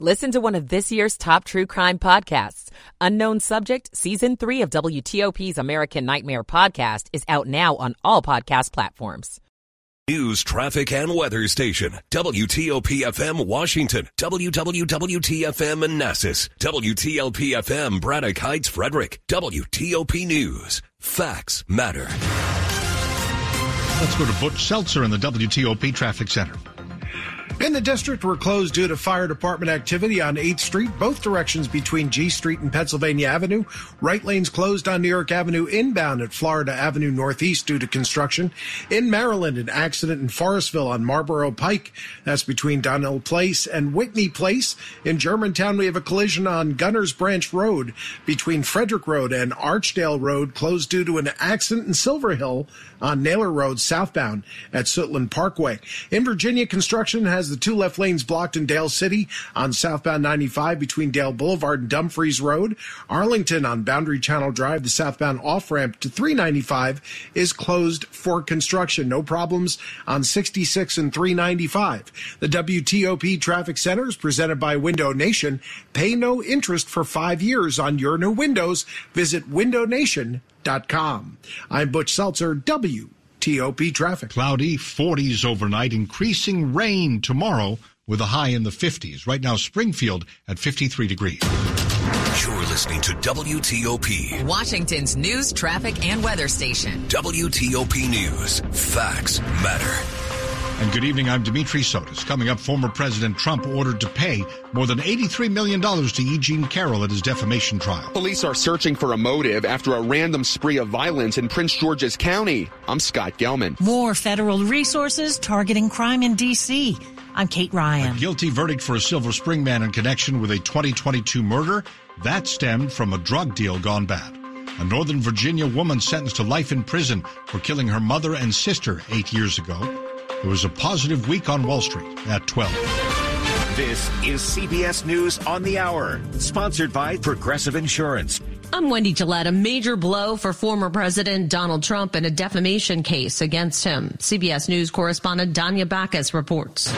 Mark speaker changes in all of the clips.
Speaker 1: Listen to one of this year's top true crime podcasts. Unknown Subject, Season 3 of WTOP's American Nightmare podcast is out now on all podcast platforms.
Speaker 2: News, traffic, and weather station. WTOP FM Washington. WWWTFM Manassas. WTLP FM Braddock Heights Frederick. WTOP News. Facts matter.
Speaker 3: Let's go to Butch Seltzer in the WTOP Traffic Center.
Speaker 4: In the district, we're closed due to fire department activity on 8th Street, both directions between G Street and Pennsylvania Avenue. Right lanes closed on New York Avenue inbound at Florida Avenue Northeast due to construction. In Maryland, an accident in Forestville on Marlboro Pike. That's between Donnell Place and Whitney Place. In Germantown, we have a collision on Gunners Branch Road between Frederick Road and Archdale Road, closed due to an accident in Silver Hill on Naylor Road southbound at Suitland Parkway. In Virginia, construction has the two left lanes blocked in Dale City on southbound 95 between Dale Boulevard and Dumfries Road. Arlington on Boundary Channel Drive, the southbound off ramp to 395 is closed for construction. No problems on 66 and 395. The WTOP Traffic Center is presented by Window Nation. Pay no interest for five years on your new windows. Visit windownation.com. I'm Butch Seltzer, WTOP Traffic.
Speaker 3: Cloudy, 40s overnight, increasing rain tomorrow with a high in the 50s. Right now, Springfield at 53 degrees.
Speaker 2: You're listening to WTOP.
Speaker 1: Washington's news, traffic, and weather station.
Speaker 2: WTOP News. Facts matter.
Speaker 3: And good evening, I'm Dimitri Sotis. Coming up, former President Trump ordered to pay more than $83 million to Eugene Carroll at his defamation trial.
Speaker 5: Police are searching for a motive after a random spree of violence in Prince George's County. I'm Scott Gelman.
Speaker 6: More federal resources targeting crime in D.C. I'm Kate Ryan.
Speaker 3: A guilty verdict for a Silver Spring man in connection with a 2022 murder that stemmed from a drug deal gone bad. A Northern Virginia woman sentenced to life in prison for killing her mother and sister eight years ago. It was a positive week on Wall Street at 12.
Speaker 7: This is CBS News on the Hour, sponsored by Progressive Insurance.
Speaker 8: I'm Wendy Gillette. A major blow for former President Donald Trump in a defamation case against him. CBS News correspondent Danya Bacchus reports.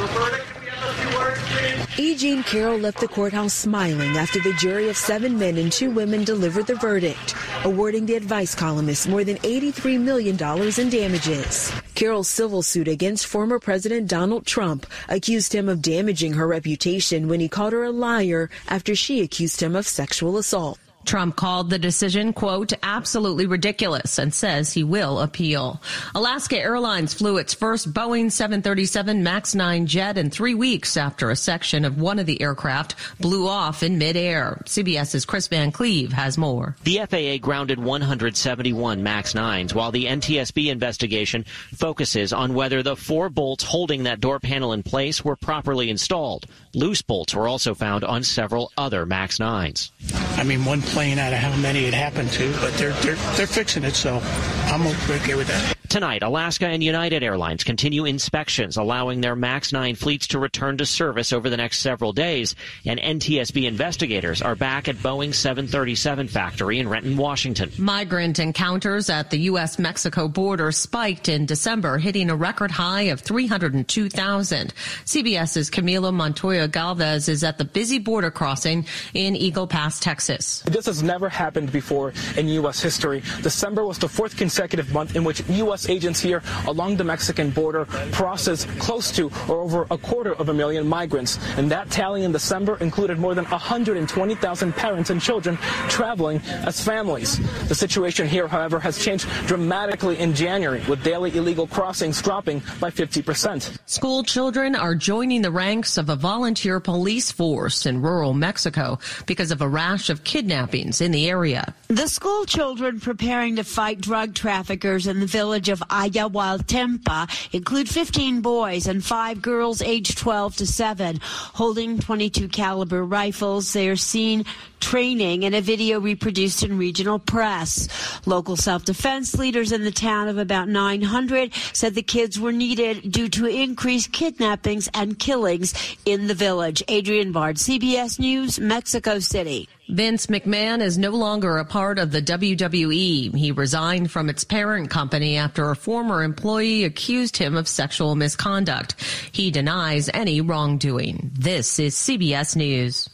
Speaker 9: E. Jean Carroll left the courthouse smiling after the jury of seven men and two women delivered the verdict, awarding the advice columnist more than $83 million in damages. Carroll's civil suit against former President Donald Trump accused him of damaging her reputation when he called her a liar after she accused him of sexual assault.
Speaker 8: Trump called the decision, quote, absolutely ridiculous and says he will appeal. Alaska Airlines flew its first Boeing 737 MAX 9 jet in three weeks after a section of one of the aircraft blew off in midair. CBS's Kris Van Cleave has more.
Speaker 10: The FAA grounded 171 MAX 9s while the NTSB investigation focuses on whether the four bolts holding that door panel in place were properly installed. Loose bolts were also found on several other MAX 9s.
Speaker 11: I mean, one plane out of how many it happened to, but they're they're they're fixing it, so I'm okay with that.
Speaker 10: Tonight, Alaska and United Airlines continue inspections, allowing their MAX 9 fleets to return to service over the next several days, and NTSB investigators are back at Boeing 737 factory in Renton, Washington.
Speaker 8: Migrant encounters at the U.S. Mexico border spiked in December, hitting a record high of 302,000. CBS's Camilo Montoya Galvez is at the busy border crossing in Eagle Pass, Texas.
Speaker 12: This has never happened before in U.S. history. December was the fourth consecutive month in which U.S. agents here along the Mexican border processed close to or over a quarter of a million migrants. And that tally in December included more than 120,000 parents and children traveling as families. The situation here, however, has changed dramatically in January, with daily illegal crossings dropping by 50%.
Speaker 8: School children are joining the ranks of a volunteer police force in rural Mexico because of a rash of kidnappings in the area.
Speaker 13: The school children preparing to fight drug traffickers in the village of Ayahualtempa include 15 boys and five girls aged 12 to 7 holding 22 caliber rifles. They are seen training in a video reproduced in regional press. Local self-defense leaders in the town of about 900 said the kids were needed due to increased kidnappings and killings in the village. Adrian Bard, CBS News, Mexico City.
Speaker 8: Vince McMahon is no longer a part of the WWE. He resigned from its parent company after a former employee accused him of sexual misconduct. He denies any wrongdoing. This is CBS News.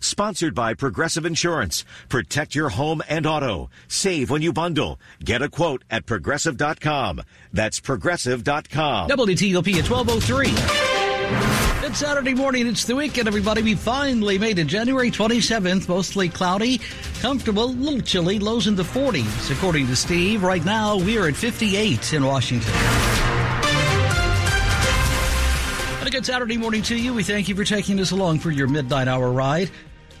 Speaker 7: Sponsored by Progressive Insurance. Protect your home and auto. Save when you bundle. Get a quote at progressive.com. That's progressive.com.
Speaker 14: WTOP at 1203. It's Saturday morning. It's the weekend, everybody. We finally made it January 27th. Mostly cloudy, comfortable, a little chilly, lows in the 40s, according to Steve. Right now, we are at 58 in Washington. And a good Saturday morning to you. We thank you for taking us along for your midnight hour ride.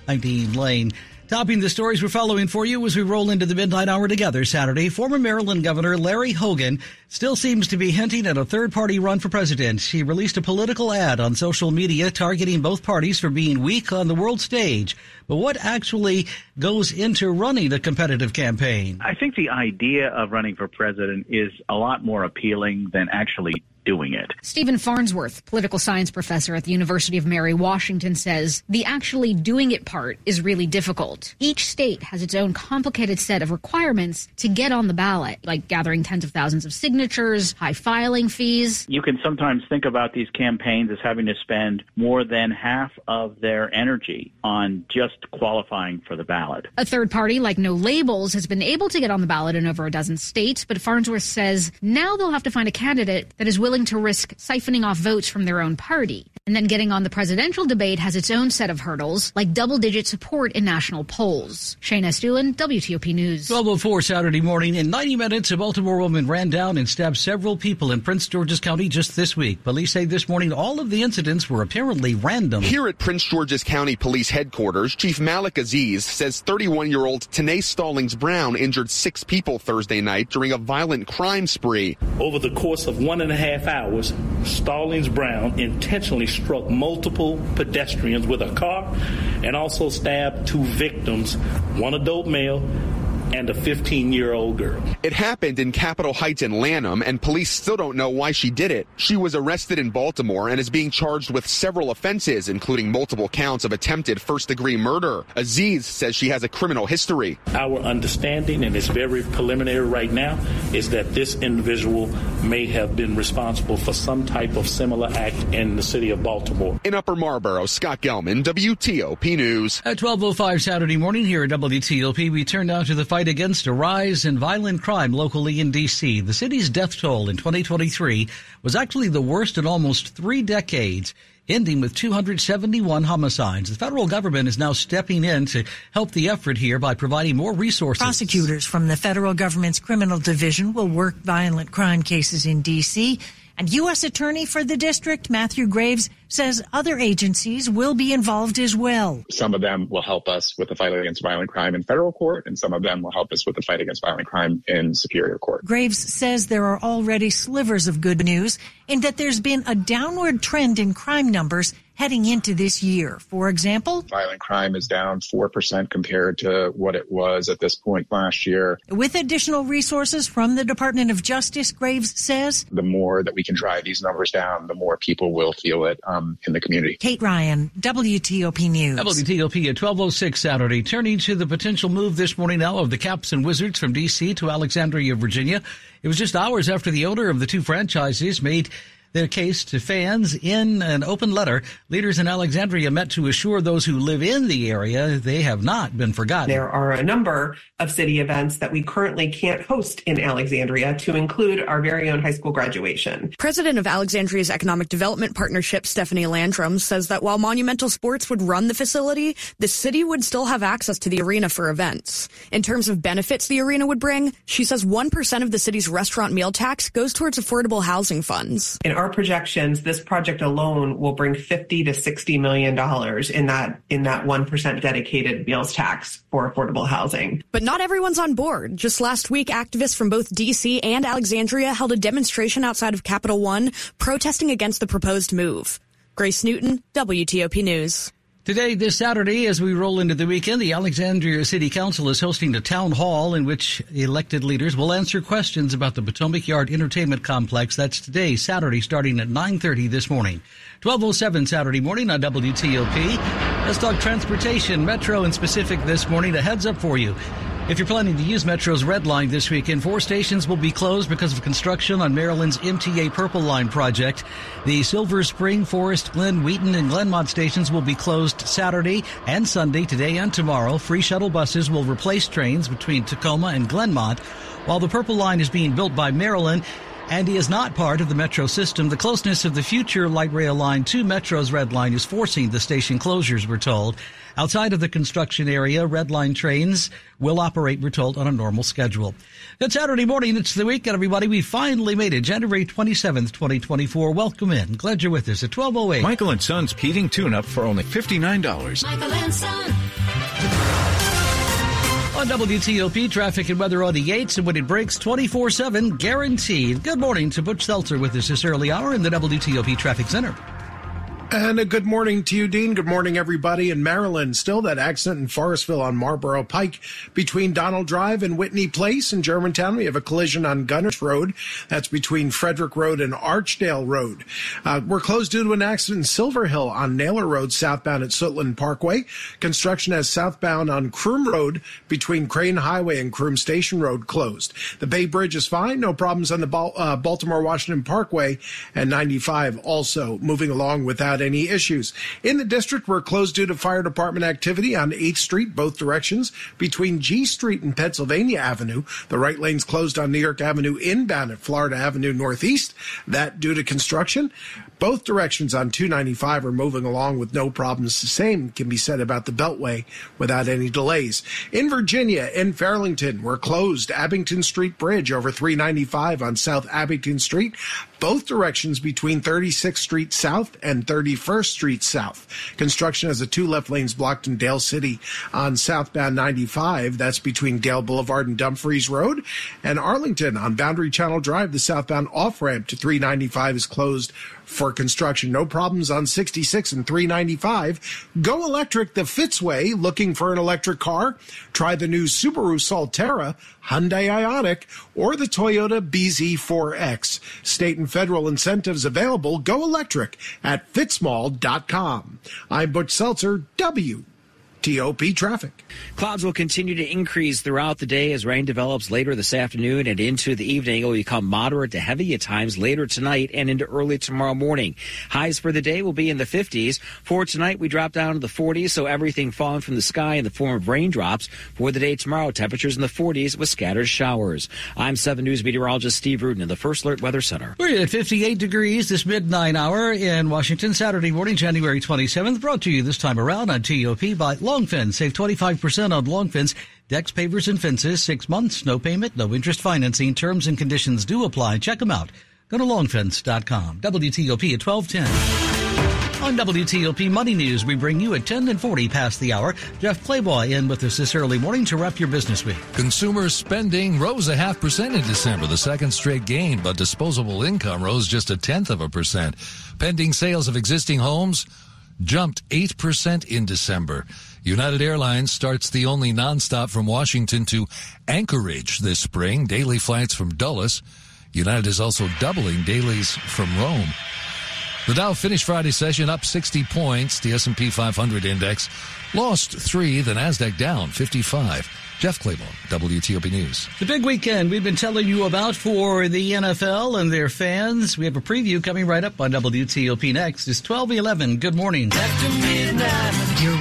Speaker 14: I'm Dean Lane. Topping the stories we're following for you as we roll into the midnight hour together Saturday, former Maryland Governor Larry Hogan still seems to be hinting at a third party run for president. He released a political ad on social media targeting both parties for being weak on the world stage. But what actually goes into running a competitive campaign?
Speaker 15: I think the idea of running for president is a lot more appealing than actually doing it.
Speaker 16: Stephen Farnsworth, political science professor at the University of Mary Washington, says the actually doing it part is really difficult. Each state has its own complicated set of requirements to get on the ballot, like gathering tens of thousands of signatures, high filing fees.
Speaker 15: You can sometimes think about these campaigns as having to spend more than half of their energy on just qualifying for the ballot.
Speaker 16: A third party like No Labels has been able to get on the ballot in over a dozen states, but Farnsworth says now they'll have to find a candidate that is willing to risk siphoning off votes from their own party. And then getting on the presidential debate has its own set of hurdles, like double digit support in national polls. Shayna Estulin, WTOP News.
Speaker 14: 1204 Saturday morning. In 90 minutes, a Baltimore woman ran down and stabbed several people in Prince George's County just this week. Police say this morning all of the incidents were apparently random.
Speaker 5: Here at Prince George's County Police Headquarters, Chief Malik Aziz says 31 year old Tanae Stallings Brown injured six people Thursday night during a violent crime spree.
Speaker 17: Over the course of one and a half hours, Stallings Brown intentionally struck multiple pedestrians with a car and also stabbed two victims, one adult male and a 15 year old girl.
Speaker 5: It happened in Capitol Heights in Lanham, and police still don't know why she did it. She was arrested in Baltimore and is being charged with several offenses, including multiple counts of attempted first degree murder. Aziz says she has a criminal history.
Speaker 17: Our understanding, and it's very preliminary right now, is that this individual may have been responsible for some type of similar act in the city of Baltimore.
Speaker 5: In Upper Marlboro, Scott Gelman, WTOP News.
Speaker 14: At 12.05 Saturday morning here at WTOP, we turn now to the fight against a rise in violent crime locally in D.C. The city's death toll in 2023 was actually the worst in almost three decades ending with 271 homicides. The federal government is now stepping in to help the effort here by providing more resources.
Speaker 6: Prosecutors from the federal government's criminal division will work violent crime cases in D.C. And U.S. Attorney for the district, Matthew Graves, says other agencies will be involved as well.
Speaker 18: Some of them will help us with the fight against violent crime in federal court, and some of them will help us with the fight against violent crime in superior court.
Speaker 6: Graves says there are already slivers of good news in that there's been a downward trend in crime numbers heading into this year. For example,
Speaker 18: violent crime is down 4% compared to what it was at this point last year.
Speaker 6: With additional resources from the Department of Justice, Graves says,
Speaker 18: the more that we can drive these numbers down, the more people will feel it um, in the community.
Speaker 6: Kate Ryan, WTOP News.
Speaker 14: WTOP at 1206 Saturday. Turning to the potential move this morning now of the Caps and Wizards from D.C. to Alexandria, Virginia. It was just hours after the owner of the two franchises made their case to fans in an open letter. Leaders in Alexandria met to assure those who live in the area they have not been forgotten.
Speaker 19: There are a number of city events that we currently can't host in Alexandria to include our very own high school graduation.
Speaker 20: President of Alexandria's Economic Development Partnership, Stephanie Landrum, says that while Monumental Sports would run the facility, the city would still have access to the arena for events. In terms of benefits the arena would bring, she says 1% of the city's restaurant meal tax goes towards affordable housing funds.
Speaker 19: In our projections, this project alone will bring 50 to 60 million dollars in that in that 1% dedicated meals tax for affordable housing.
Speaker 20: But not everyone's on board. Just last week, activists from both DC and Alexandria held a demonstration outside of Capital One protesting against the proposed move. Grace Newton, WTOP News.
Speaker 14: Today, this Saturday, as we roll into the weekend, the Alexandria City Council is hosting a town hall in which elected leaders will answer questions about the Potomac Yard Entertainment Complex. That's today, Saturday, starting at 9.30 this morning. 1207 Saturday morning on WTOP. Let's talk transportation, Metro and specific this morning. A heads up for you. If you're planning to use Metro's Red Line this weekend, four stations will be closed because of construction on Maryland's MTA Purple Line project. The Silver Spring, Forest Glen, Wheaton, and Glenmont stations will be closed Saturday and Sunday, today and tomorrow. Free shuttle buses will replace trains between Tacoma and Glenmont. While the Purple Line is being built by Maryland, and he is not part of the Metro system. The closeness of the future light rail line to Metro's Red Line is forcing the station closures, we're told. Outside of the construction area, Red Line trains will operate, we're told, on a normal schedule. Good Saturday morning. It's the weekend, everybody. We finally made it. January 27th, 2024. Welcome in. Glad you're with us at 1208.
Speaker 21: Michael and Son's heating tune-up for only $59.
Speaker 22: Michael and Son.
Speaker 14: On WTOP, traffic and weather on the 8s, and when it breaks 24 7, guaranteed. Good morning to Butch Seltzer with us this early hour in the WTOP Traffic Center.
Speaker 4: And a good morning to you, Dean. Good morning, everybody in Maryland. Still that accident in Forestville on Marlboro Pike between Donald Drive and Whitney Place in Germantown. We have a collision on Gunners Road. That's between Frederick Road and Archdale Road. Uh, we're closed due to an accident in Silver Hill on Naylor Road, southbound at Suitland Parkway. Construction has southbound on Croom Road between Crane Highway and Croom Station Road closed. The Bay Bridge is fine. No problems on the uh, Baltimore Washington Parkway and 95 also moving along without any issues. In the district, we're closed due to fire department activity on 8th Street, both directions, between G Street and Pennsylvania Avenue. The right lane's closed on New York Avenue inbound at Florida Avenue Northeast. That due to construction. Both directions on 295 are moving along with no problems. The same can be said about the Beltway without any delays. In Virginia, in Fairlington, we're closed. Abingdon Street Bridge over 395 on South Abingdon Street both directions between 36th Street South and 31st Street South. Construction has the two left lanes blocked in Dale City on southbound 95. That's between Dale Boulevard and Dumfries Road. And Arlington on Boundary Channel Drive, the southbound off ramp to 395 is closed for construction. No problems on 66 and 395. Go electric the Fitzway. Looking for an electric car? Try the new Subaru Solterra, Hyundai Ioniq, or the Toyota BZ4X. State and federal incentives available. Go electric at fitzmall.com. I'm Butch Seltzer, W. TOP traffic.
Speaker 23: Clouds will continue to increase throughout the day as rain develops later this afternoon and into the evening. It will become moderate to heavy at times later tonight and into early tomorrow morning. Highs for the day will be in the 50s. For tonight, we drop down to the 40s, so everything falling from the sky in the form of raindrops. For the day tomorrow, temperatures in the 40s with scattered showers. I'm 7 News meteorologist Steve Rudin in the First Alert Weather Center.
Speaker 14: We're at 58 degrees this midnight hour in Washington, Saturday morning, January 27th. Brought to you this time around on TOP by Long Fence. Save 25% on Long Fence. Decks, pavers, and fences. Six months, no payment, no interest financing. Terms and conditions do apply. Check them out. Go to longfence.com. WTOP at 1210. On WTOP Money News, we bring you at 10 and 40 past the hour. Jeff Clabaugh in with us this early morning to wrap your business week.
Speaker 24: Consumer spending rose a half percent in December, the second straight gain, but disposable income rose just a tenth of a percent. Pending sales of existing homes jumped 8% in December. United Airlines starts the only nonstop from Washington to Anchorage this spring. Daily flights from Dulles. United is also doubling dailies from Rome. The Dow finished Friday session up 60 points. The S&P 500 index lost three. The Nasdaq down 55. Jeff Clabaugh, WTOP News.
Speaker 14: The big weekend we've been telling you about for the NFL and their fans. We have a preview coming right up on WTOP next. It's 1211. Good morning.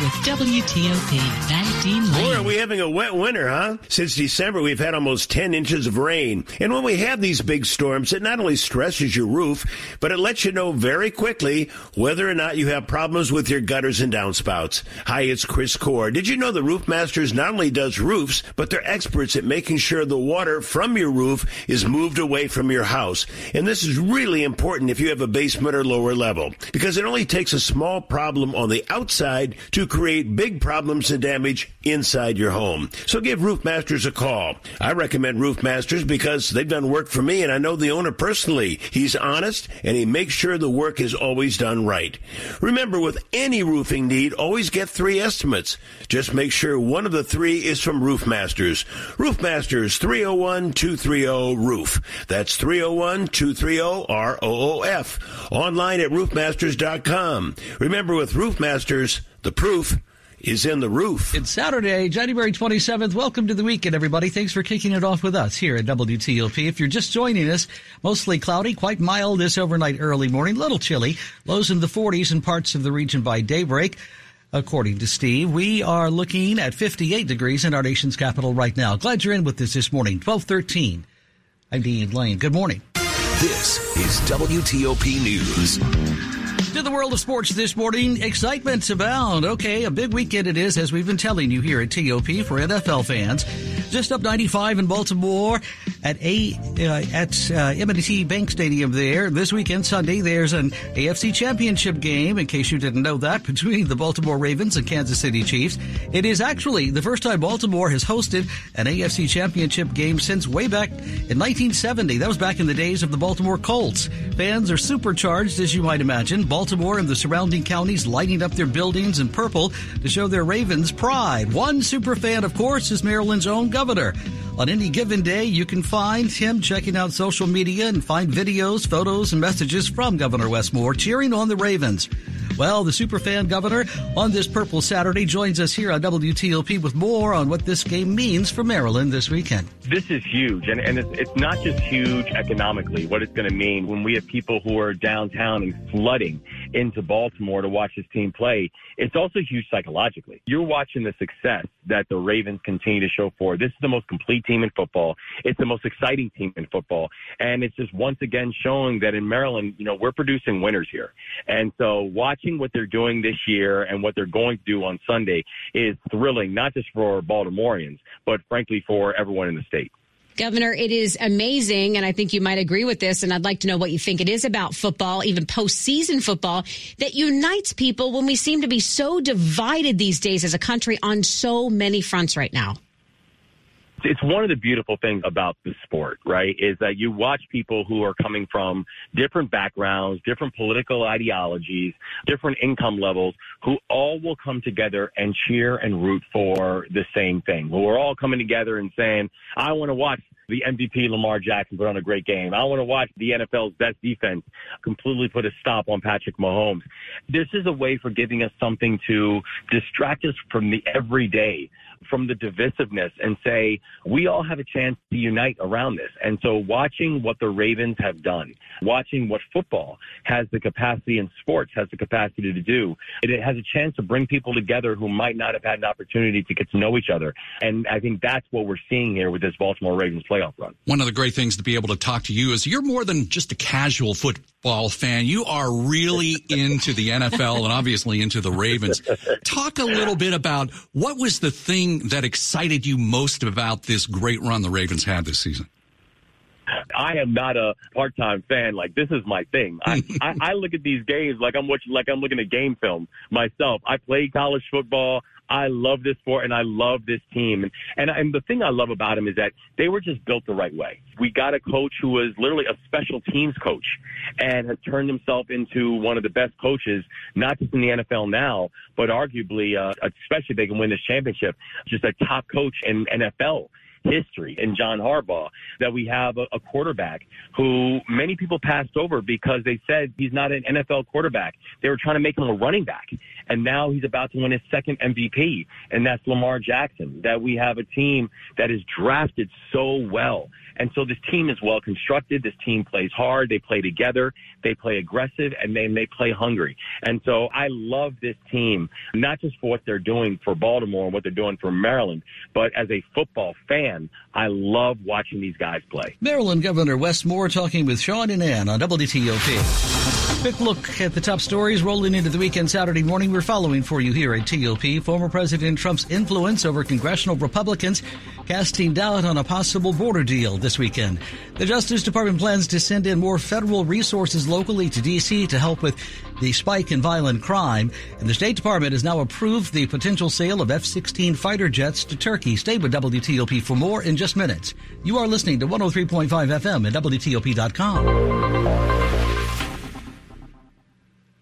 Speaker 25: With WTOP. That Dean Lane.
Speaker 26: Boy, are we having a wet winter, huh? Since December, we've had almost 10 inches of rain. And when we have these big storms, it not only stresses your roof, but it lets you know very quickly whether or not you have problems with your gutters and downspouts. Hi, it's Chris Core. Did you know the Roof Masters not only does roofs, but they're experts at making sure the water from your roof is moved away from your house. And this is really important if you have a basement or lower level, because it only takes a small problem on the outside to create big problems and damage inside your home. So give Roof Masters a call. I recommend Roof Masters because they've done work for me and I know the owner personally. He's honest and he makes sure the work is always done right. Remember, with any roofing need, always get three estimates. Just make sure one of the three is from Roof Masters. Roof Masters 301 230 Roof. That's 301 230 ROOF. Online at roofmasters.com. Remember, with Roof Masters, The proof is in the roof.
Speaker 14: It's Saturday, January 27th. Welcome to the weekend, everybody. Thanks for kicking it off with us here at WTOP. If you're just joining us, mostly cloudy, quite mild this overnight early morning, little chilly, lows in the 40s in parts of the region by daybreak. According to Steve, we are looking at 58 degrees in our nation's capital right now. Glad you're in with us this morning, 1213. I'm Dean Lane. Good morning.
Speaker 27: This is WTOP News.
Speaker 14: To the world of sports this morning, excitement abound. Okay, a big weekend it is, as we've been telling you here at TOP for NFL fans. Just up 95 in Baltimore at a uh, at uh, M&T Bank Stadium. There this weekend, Sunday, there's an AFC Championship game. In case you didn't know that, between the Baltimore Ravens and Kansas City Chiefs. It is actually the first time Baltimore has hosted an AFC Championship game since way back in 1970. That was back in the days of the Baltimore Colts. Fans are supercharged, as you might imagine. Baltimore and the surrounding counties lighting up their buildings in purple to show their Ravens pride. One super fan, of course, is Maryland's own governor. On any given day, you can find him checking out social media and find videos, photos, and messages from Governor Wes Moore cheering on the Ravens. Well, the superfan governor on this Purple Saturday joins us here on WTOP with more on what this game means for Maryland this weekend.
Speaker 28: This is huge, and, and it's, it's not just huge economically, what it's going to mean when we have people who are downtown and flooding into Baltimore to watch his team play. It's also huge psychologically. You're watching the success that the Ravens continue to show for. This is the most complete team in football. It's the most exciting team in football. And it's just once again showing that in Maryland, you know, we're producing winners here. And so watching what they're doing this year and what they're going to do on Sunday is thrilling, not just for Baltimoreans, but frankly for everyone in the state.
Speaker 29: Governor, it is amazing, and I think you might agree with this, and I'd like to know what you think it is about football, even postseason football, that unites people when we seem to be so divided these days as a country on so many fronts right now
Speaker 28: it's one of the beautiful things about the sport, right? Is that you watch people who are coming from different backgrounds, different political ideologies, different income levels, who all will come together and cheer and root for the same thing. Who are all coming together and saying, I want to watch the MVP Lamar Jackson put on a great game. I want to watch the NFL's best defense completely put a stop on Patrick Mahomes. This is a way for giving us something to distract us from the everyday from the divisiveness and say, we all have a chance to unite around this. And so watching what the Ravens have done, watching what football has the capacity and sports has the capacity to do, it has a chance to bring people together who might not have had an opportunity to get to know each other. And I think that's what we're seeing here with this Baltimore Ravens playoff run.
Speaker 30: One of the great things to be able to talk to you is you're more than just a casual football fan. You are really into the NFL and obviously into the Ravens. Talk a little bit about what was the thing thing that excited you most about this great run the Ravens had this season?
Speaker 28: I am not a part-time fan. Like this is my thing. I, I, I look at these games like I'm watching, like I'm looking at game film myself. I played college football. I love this sport and I love this team. And, and, and the thing I love about them is that they were just built the right way. We got a coach who was literally a special teams coach and has turned himself into one of the best coaches, not just in the NFL now, but arguably, uh, especially if they can win this championship, just a top coach in NFL history in John Harbaugh that we have a, a quarterback who many people passed over because they said he's not an NFL quarterback. They were trying to make him a running back. And now he's about to win his second MVP, and that's Lamar Jackson. That we have a team that is drafted so well. And so this team is well constructed. This team plays hard. They play together. They play aggressive and then they play hungry. And so I love this team, not just for what they're doing for Baltimore and what they're doing for Maryland, but as a football fan, I love watching these guys play.
Speaker 14: Maryland Governor Wes Moore talking with Sean and Ann on WTOP. Quick look at the top stories rolling into the weekend Saturday morning. We're following for you here at TOP. Former President Trump's influence over congressional Republicans casting doubt on a possible border deal this weekend. The Justice Department plans to send in more federal resources locally to D.C. to help with the spike in violent crime. And the State Department has now approved the potential sale of F-16 fighter jets to Turkey. Stay with WTOP for more in just minutes. You are listening to 103.5 FM at WTOP.com.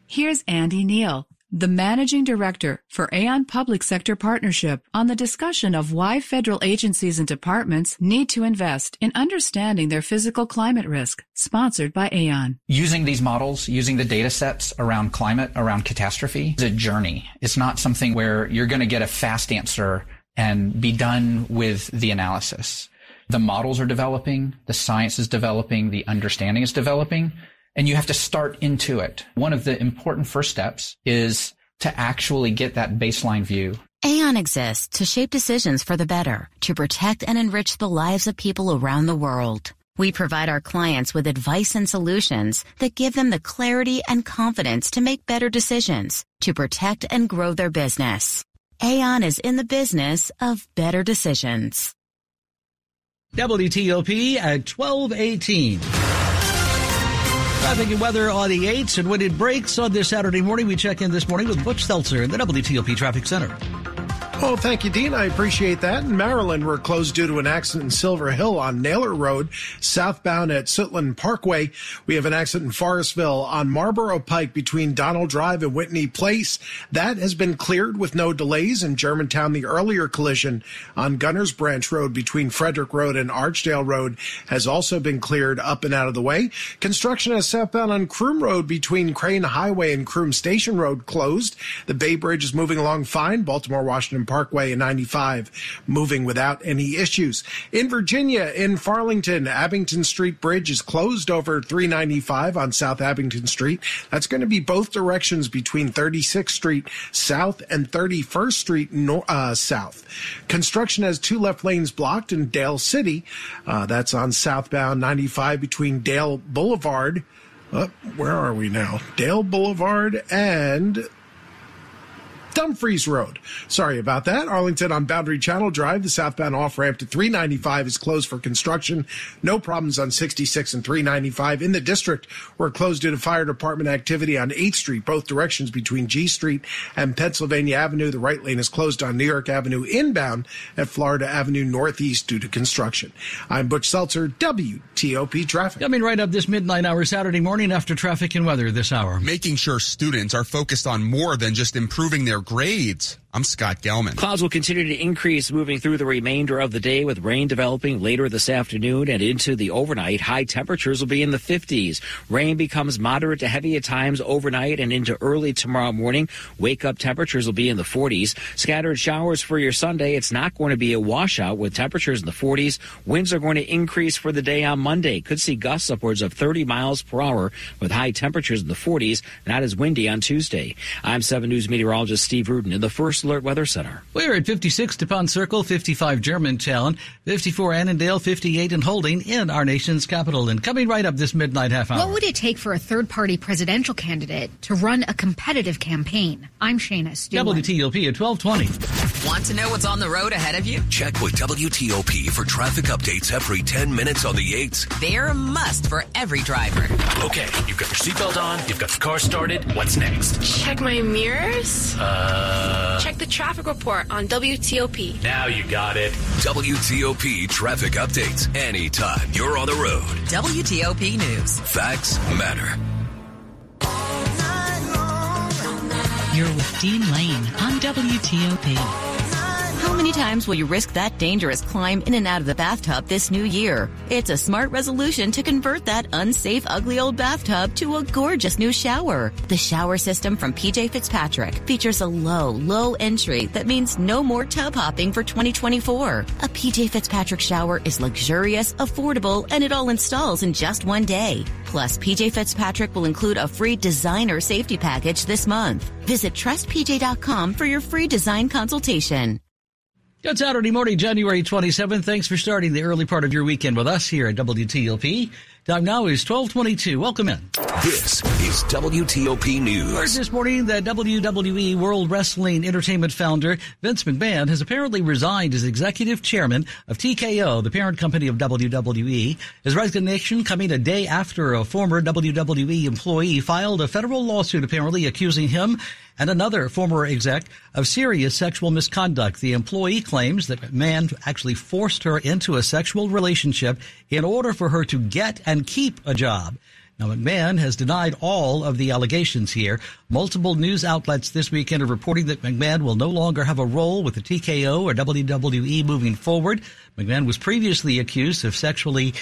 Speaker 31: Here's Andy Neal
Speaker 32: the managing director for Aon Public Sector Partnership, on the discussion of why federal agencies and departments need to invest in understanding their physical climate risk, sponsored by Aon.
Speaker 33: Using these models, using the data sets around climate, around catastrophe, is a journey. It's not something where you're going to get a fast answer and be done with the analysis. The models are developing, the science is developing, the understanding is developing, and you have to start into it. One of the important first steps is to actually get that baseline view.
Speaker 31: Aon exists to shape decisions for the better, to protect and enrich the lives of people around the world. We provide our clients with advice and solutions that give them the clarity and confidence to make better decisions, to protect and grow their business. Aon is in the business of better decisions.
Speaker 14: WTOP at 1218. Traffic and weather on the 8s, and when it breaks on this Saturday morning, we check in this morning with Butch Seltzer in the WTOP Traffic Center.
Speaker 4: Oh, thank you, Dean. I appreciate that. In Maryland, we're closed due to an accident in Silver Hill on Naylor Road, southbound at Suitland Parkway. We have an accident in Forestville on Marlboro Pike between Donald Drive and Whitney Place. That has been cleared with no delays. In Germantown, the earlier collision on Gunners Branch Road between Frederick Road and Archdale Road has also been cleared up and out of the way. Construction is southbound on Croom Road between Crane Highway and Croom Station Road closed. The Bay Bridge is moving along fine. Baltimore Washington Parkway and 95 moving without any issues. In Virginia, in Fairlington, Abingdon Street Bridge is closed over 395 on South Abingdon Street. That's going to be both directions between 36th Street South and 31st Street nor- uh, South. Construction has two left lanes blocked in Dale City. Uh, that's on southbound 95 between Dale Boulevard. Uh, where are we now? Dale Boulevard and Dumfries Road. Sorry about that. Arlington on Boundary Channel Drive, the southbound off ramp to 395 is closed for construction. No problems on 66 and 395 in the district. We're closed due to fire department activity on 8th Street, both directions between G Street and Pennsylvania Avenue. The right lane is closed on New York Avenue inbound at Florida Avenue Northeast due to construction. I'm Butch Seltzer, WTOP Traffic.
Speaker 14: Coming right up this midnight hour Saturday morning after traffic and weather this hour.
Speaker 5: Making sure students are focused on more than just improving their grades. I'm Scott Gelman.
Speaker 23: Clouds will continue to increase moving through the remainder of the day with rain developing later this afternoon and into the overnight. High temperatures will be in the 50s. Rain becomes moderate to heavy at times overnight and into early tomorrow morning. Wake up temperatures will be in the 40s. Scattered showers for your Sunday. It's not going to be a washout with temperatures in the 40s. Winds are going to increase for the day on Monday. Could see gusts upwards of 30 miles per hour with high temperatures in the 40s. Not as windy on Tuesday. I'm 7 News meteorologist Steve Rudin in the First Alert Weather Center.
Speaker 14: We're at 56 DuPont Circle, 55 Germantown, 54 Annandale, 58 in Holding in our nation's capital. And coming right up this midnight half hour.
Speaker 16: What would it take for a third party presidential candidate to run a competitive campaign? I'm Shayna Estulin.
Speaker 14: WTOP at 1220.
Speaker 34: Want to know what's on the road ahead of you?
Speaker 27: Check with WTOP for traffic updates every 10 minutes on the 8s.
Speaker 34: They're a must for every driver.
Speaker 35: Okay, you've got your seatbelt on, you've got the car started. What's next?
Speaker 36: Check my mirrors.
Speaker 35: Uh.
Speaker 36: Check the traffic report on WTOP.
Speaker 35: Now you got it.
Speaker 27: WTOP traffic updates anytime you're on the road.
Speaker 34: WTOP News.
Speaker 27: Facts matter.
Speaker 25: You're with Dean Lane on WTOP.
Speaker 31: How many times will you risk that dangerous climb in and out of the bathtub this new year? It's a smart resolution to convert that unsafe, ugly old bathtub to a gorgeous new shower. The shower system from PJ Fitzpatrick features a low, low entry that means no more tub hopping for 2024. A PJ Fitzpatrick shower is luxurious, affordable, and it all installs in just one day. Plus, PJ Fitzpatrick will include a free designer safety package this month. Visit trustpj.com for your free design consultation.
Speaker 14: Good Saturday morning, January 27th. Thanks for starting the early part of your weekend with us here at WTOP. Time now is 1222. Welcome in.
Speaker 27: This is WTOP News.
Speaker 14: Heard this morning the WWE World Wrestling Entertainment founder Vince McMahon has apparently resigned as executive chairman of TKO, the parent company of WWE. His resignation coming a day after a former WWE employee filed a federal lawsuit apparently accusing him and another former exec of serious sexual misconduct. The employee claims that McMahon actually forced her into a sexual relationship in order for her to get and keep a job. Now, McMahon has denied all of the allegations here. Multiple news outlets this weekend are reporting that McMahon will no longer have a role with the TKO or WWE moving forward. McMahon was previously accused of sexually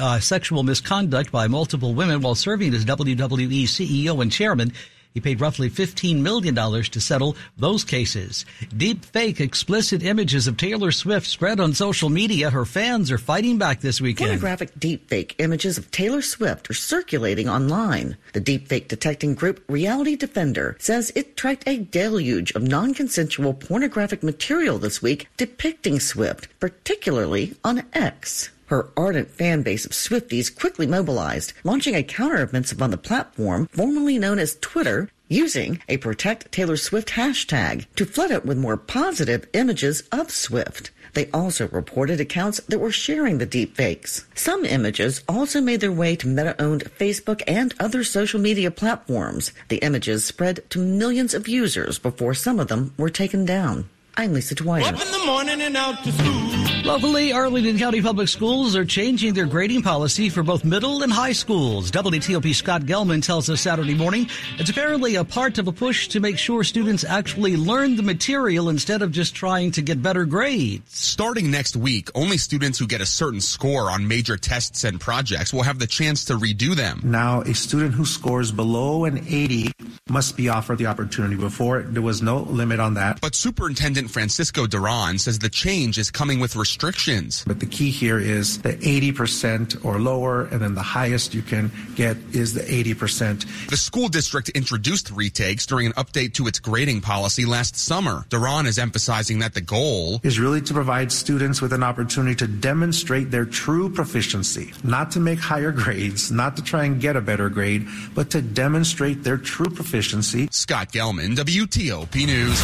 Speaker 14: uh, sexual misconduct by multiple women while serving as WWE CEO and chairman. He paid roughly $15 million to settle those cases. Deep fake explicit images of Taylor Swift spread on social media. Her fans are fighting back this weekend.
Speaker 37: Pornographic deepfake images of Taylor Swift are circulating online. The deepfake detecting group Reality Defender says it tracked a deluge of non-consensual pornographic material this week depicting Swift, particularly on X. Her ardent fan base of Swifties quickly mobilized, launching a counter counteroffensive on the platform formerly known as Twitter, using a Protect Taylor Swift hashtag to flood it with more positive images of Swift. They also reported accounts that were sharing the deepfakes. Some images also made their way to Meta-owned Facebook and other social media platforms. The images spread to millions of users before some of them were taken down. I'm Lisa Dwyer.
Speaker 22: Up in the morning and out to school.
Speaker 14: Locally, Arlington County Public Schools are changing their grading policy for both middle and high schools. WTOP Scott Gelman tells us Saturday morning it's apparently a part of a push to make sure students actually learn the material instead of just trying to get better grades.
Speaker 5: Starting next week, only students who get a certain score on major tests and projects will have the chance to redo them.
Speaker 38: Now, a student who scores below an 80 must be offered the opportunity. Before, there was no limit on that.
Speaker 5: But Superintendent Francisco Duran says the change is coming with restrictions.
Speaker 38: But the key here is the 80% or lower, and then the highest you can get is the 80%.
Speaker 5: The school district introduced retakes during an update to its grading policy last summer. Duran is emphasizing that the goal
Speaker 38: is really to provide students with an opportunity to demonstrate their true proficiency, not to make higher grades, not to try and get a better grade, but to demonstrate their true proficiency.
Speaker 5: Scott Gelman, WTOP News.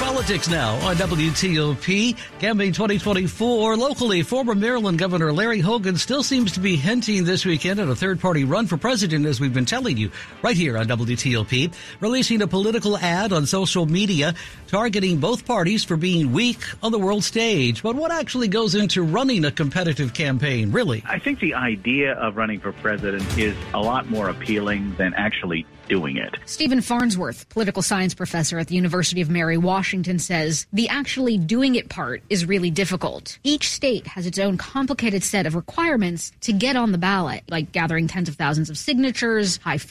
Speaker 14: Politics now on WTOP. Campaign 2024. Locally, former Maryland Governor Larry Hogan still seems to be hinting this weekend at a third party run for president, as we've been telling you right here on WTOP. Releasing a political ad on social media targeting both parties for being weak on the world stage. But what actually goes into running a competitive campaign, really?
Speaker 39: I think the idea of running for president is a lot more appealing than actually doing it.
Speaker 16: Stephen Farnsworth, political science professor at the University of Mary Washington, says the actually doing it part is really difficult. Each state has its own complicated set of requirements to get on the ballot, like gathering tens of thousands of signatures, high five